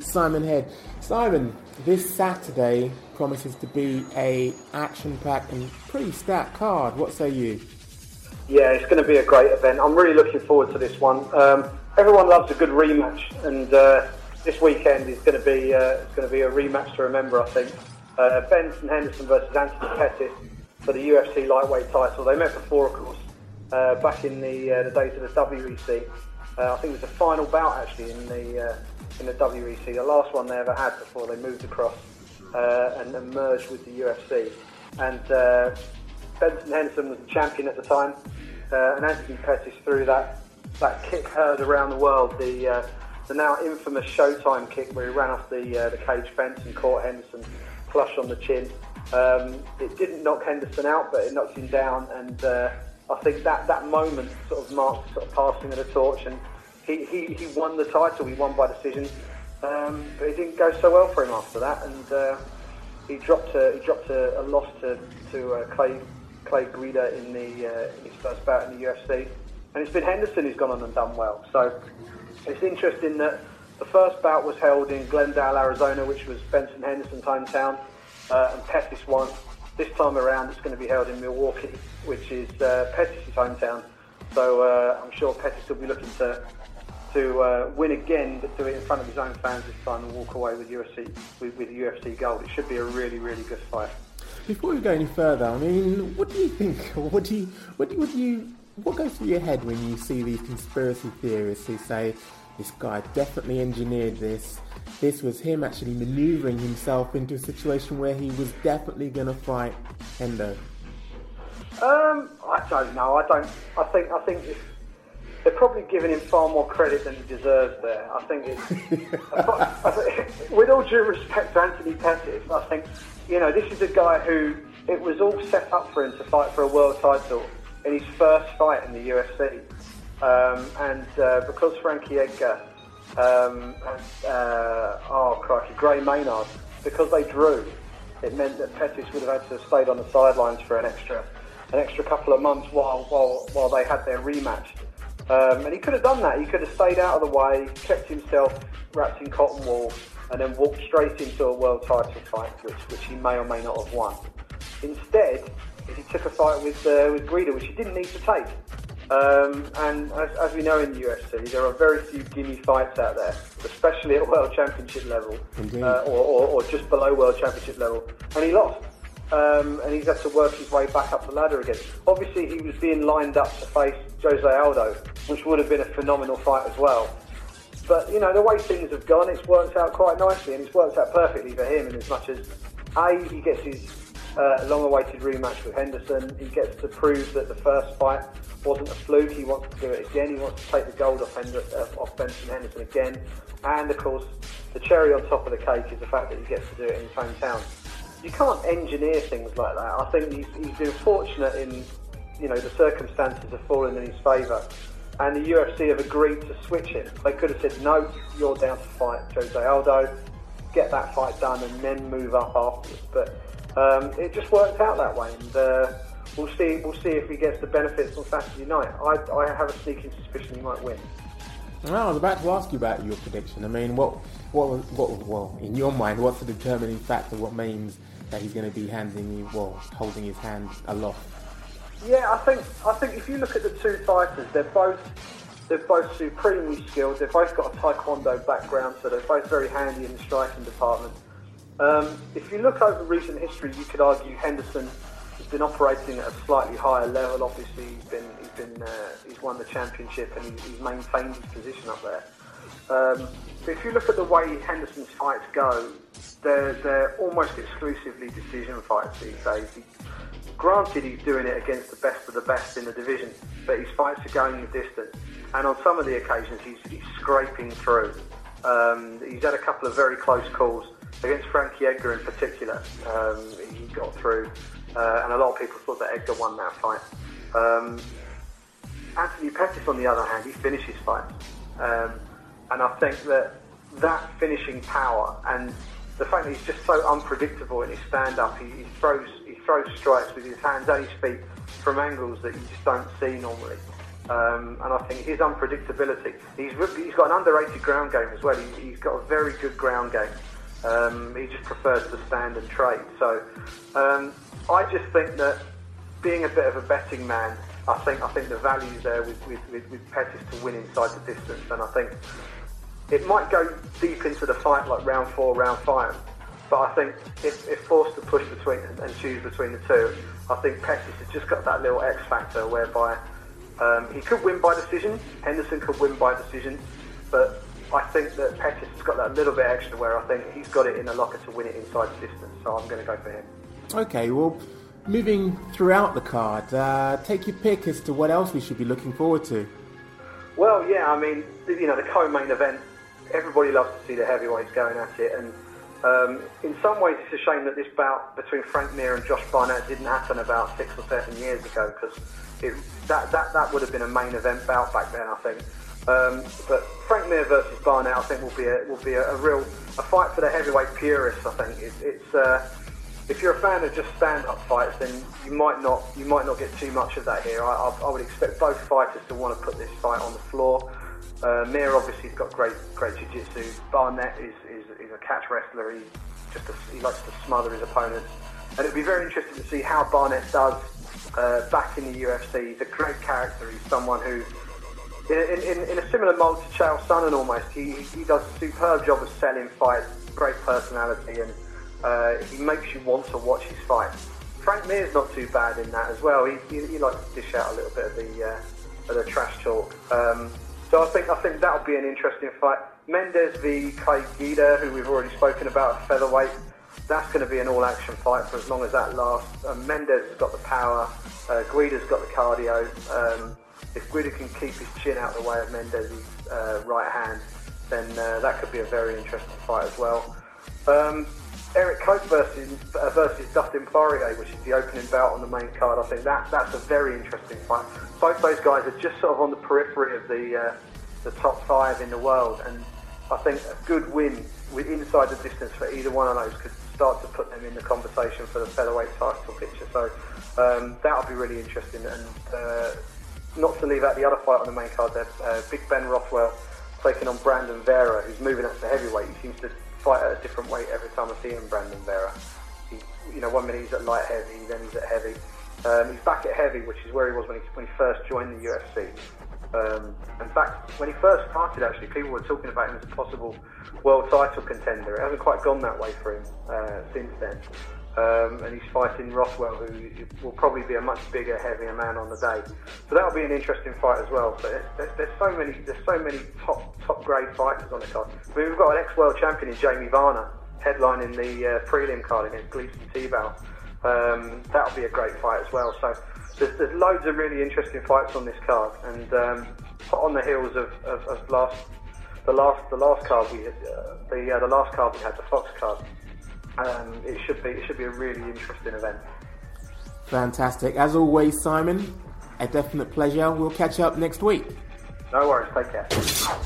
Simon Head. Simon, this Saturday promises to be a action-packed and pretty stacked card. What say you? Yeah, it's going to be a great event. I'm really looking forward to this one. Um, everyone loves a good rematch, and uh, this weekend is going to be uh, it's going to be a rematch to remember. I think uh, Benson Henderson versus Anthony Pettis for the UFC lightweight title. They met before, of course, uh, back in the uh, the days of the WEC. Uh, I think it was the final bout actually in the uh, in the WEC, the last one they ever had before they moved across uh, and, merged with the UFC. And uh, Benson Henderson was the champion at the time, uh, and Anthony Pettis threw that that kick heard around the world, the uh, the now infamous Showtime kick where he ran off the uh, the cage fence and caught Henderson flush on the chin. Um, it didn't knock Henderson out, but it knocked him down, and uh, I think that that moment sort of marked sort of passing of the torch and he, he, he won the title. He won by decision, um, but it didn't go so well for him after that, and uh, he dropped a, he dropped a, a loss to to uh, Clay Clay Guida in the uh, in his first bout in the UFC, and it's been Henderson who's gone on and done well. So it's interesting that the first bout was held in Glendale, Arizona, which was Benson Henderson's hometown, uh, and Pettis won. This time around, it's going to be held in Milwaukee, which is uh, Pettis' hometown. So uh, I'm sure Pettis will be looking to to uh, win again, but do it in front of his own fans this time and walk away with UFC with, with UFC gold. It should be a really, really good fight. Before we go any further, I mean, what do you think? What do you, what do you, what, do you, what goes through your head when you see these conspiracy theorists who say this guy definitely engineered this? This was him actually manoeuvring himself into a situation where he was definitely going to fight Hendo. Um, I don't know. I don't. I think. I think if they're probably giving him far more credit than he deserves there. I think it's, with all due respect to Anthony Pettis, I think, you know, this is a guy who, it was all set up for him to fight for a world title in his first fight in the UFC. Um, and uh, because Frankie Edgar, um, and, uh, oh crikey, Gray Maynard, because they drew, it meant that Pettis would have had to have stayed on the sidelines for an extra, an extra couple of months while while while they had their rematch. Um, and he could have done that. He could have stayed out of the way, kept himself wrapped in cotton wool, and then walked straight into a world title fight, which, which he may or may not have won. Instead, he took a fight with uh, with Guida, which he didn't need to take. Um, and as, as, we know in the UFC, there are very few gimme fights out there, especially at world championship level, uh, or, or, or just below world championship level. And he lost um, and he's had to work his way back up the ladder again. Obviously, he was being lined up to face Jose Aldo, which would have been a phenomenal fight as well. But you know, the way things have gone, it's worked out quite nicely, and it's worked out perfectly for him. In as much as a he gets his uh, long-awaited rematch with Henderson, he gets to prove that the first fight wasn't a fluke. He wants to do it again. He wants to take the gold off, Hender- uh, off Benson Henderson again. And of course, the cherry on top of the cake is the fact that he gets to do it in his hometown you can't engineer things like that. I think he's, he's been fortunate in, you know, the circumstances have fallen in his favour. And the UFC have agreed to switch him. They could have said, no, you're down to fight Jose Aldo, get that fight done and then move up afterwards. But um, it just worked out that way. And uh, we'll see We'll see if he gets the benefits on Saturday night. I, I have a sneaking suspicion he might win. I was about to ask you about your prediction. I mean, what, what, what, well, in your mind, what's the determining factor? What means that he's going to be handing you, well, holding his hand aloft. Yeah, I think I think if you look at the two fighters, they're both they're both supremely skilled. They've both got a taekwondo background, so they're both very handy in the striking department. Um, if you look over recent history, you could argue Henderson has been operating at a slightly higher level. Obviously, he's been he's been uh, he's won the championship and he's, he's maintained his position up there. Um, if you look at the way Henderson's fights go, they're, they're almost exclusively decision fights these days. He, granted, he's doing it against the best of the best in the division, but his fights are going the distance. And on some of the occasions, he's, he's scraping through. Um, he's had a couple of very close calls against Frankie Edgar in particular. Um, he got through, uh, and a lot of people thought that Edgar won that fight. Um, Anthony Pettis, on the other hand, he finishes fights. Um, and I think that that finishing power and the fact that he's just so unpredictable in his stand-up, he, he, throws he throws strikes with his hands and his feet from angles that you just don't see normally. Um, and I think his unpredictability, he's, he's got an underrated ground game as well. He, has got a very good ground game. Um, he just prefers to stand and trade. So um, I just think that being a bit of a betting man, I think I think the value's there with, with, with, with Pettis to win inside the distance. And I think it might go deep into the fight like round four, round five. But I think if, if forced to push between and choose between the two, I think Pettis has just got that little X factor whereby um, he could win by decision. Henderson could win by decision, but I think that Pettis has got that little bit extra where I think he's got it in the locker to win it inside the distance. So I'm going to go for him. Okay, well, moving throughout the card, uh, take your pick as to what else we should be looking forward to. Well, yeah, I mean, you know, the co-main event. Everybody loves to see the heavyweights going at it, and um, in some ways, it's a shame that this bout between Frank Mir and Josh Barnett didn't happen about six or seven years ago because that, that, that would have been a main event bout back then, I think. Um, but Frank Mir versus Barnett, I think, will be a, will be a, a real a fight for the heavyweight purists. I think it, it's uh, if you're a fan of just stand-up fights, then you might not you might not get too much of that here. I, I, I would expect both fighters to want to put this fight on the floor. Uh, Mir obviously has got great great jiu-jitsu. Barnett is, is, is a catch wrestler. He just a, he likes to smother his opponents, and it'd be very interesting to see how Barnett does uh, back in the UFC. He's a great character. He's someone who, in, in, in a similar mold to Chael Sonnen almost, he, he does a superb job of selling fights, great personality, and uh, he makes you want to watch his fight. Frank Mir's not too bad in that as well. He, he, he likes to dish out a little bit of the, uh, of the trash talk. Um, so I think I think that'll be an interesting fight. Mendes v Clay Guida, who we've already spoken about at featherweight that's going to be an all-action fight for as long as that lasts. Um, Mendes has got the power, uh, Guida's got the cardio. Um, if Guida can keep his chin out of the way of Mendes' uh, right hand, then uh, that could be a very interesting fight as well. Um, Erik Koch versus, uh, versus Dustin Poirier, which is the opening bout on the main card. I think that that's a very interesting fight. Both those guys are just sort of on the periphery of the uh, the top five in the world, and I think a good win with inside the distance for either one of those could start to put them in the conversation for the featherweight title picture. So um, that'll be really interesting. And uh, not to leave out the other fight on the main card there, uh, Big Ben Rothwell taking on Brandon Vera, who's moving up to heavyweight. He seems to fight at a different weight every time I see him, Brandon Vera. He, you know, one minute he's at light heavy, then he's at heavy. Um, he's back at heavy, which is where he was when he, when he first joined the UFC. Um, in fact, when he first started, actually, people were talking about him as a possible world title contender. It hasn't quite gone that way for him uh, since then. Um, and he's fighting Rothwell, who will probably be a much bigger, heavier man on the day. So that'll be an interesting fight as well. So there's, there's, so many, there's so many top top grade fighters on the card. I mean, we've got an ex-world champion in Jamie Varner headlining the uh, prelim card against Gleison Tibau. Um, that'll be a great fight as well. So there's, there's loads of really interesting fights on this card, and um, on the heels of, of, of last the last the last card we had, uh, the uh, the last card we had, the Fox card. Um, it should be it should be a really interesting event. Fantastic, as always, Simon. A definite pleasure. We'll catch up next week. No worries. Take care.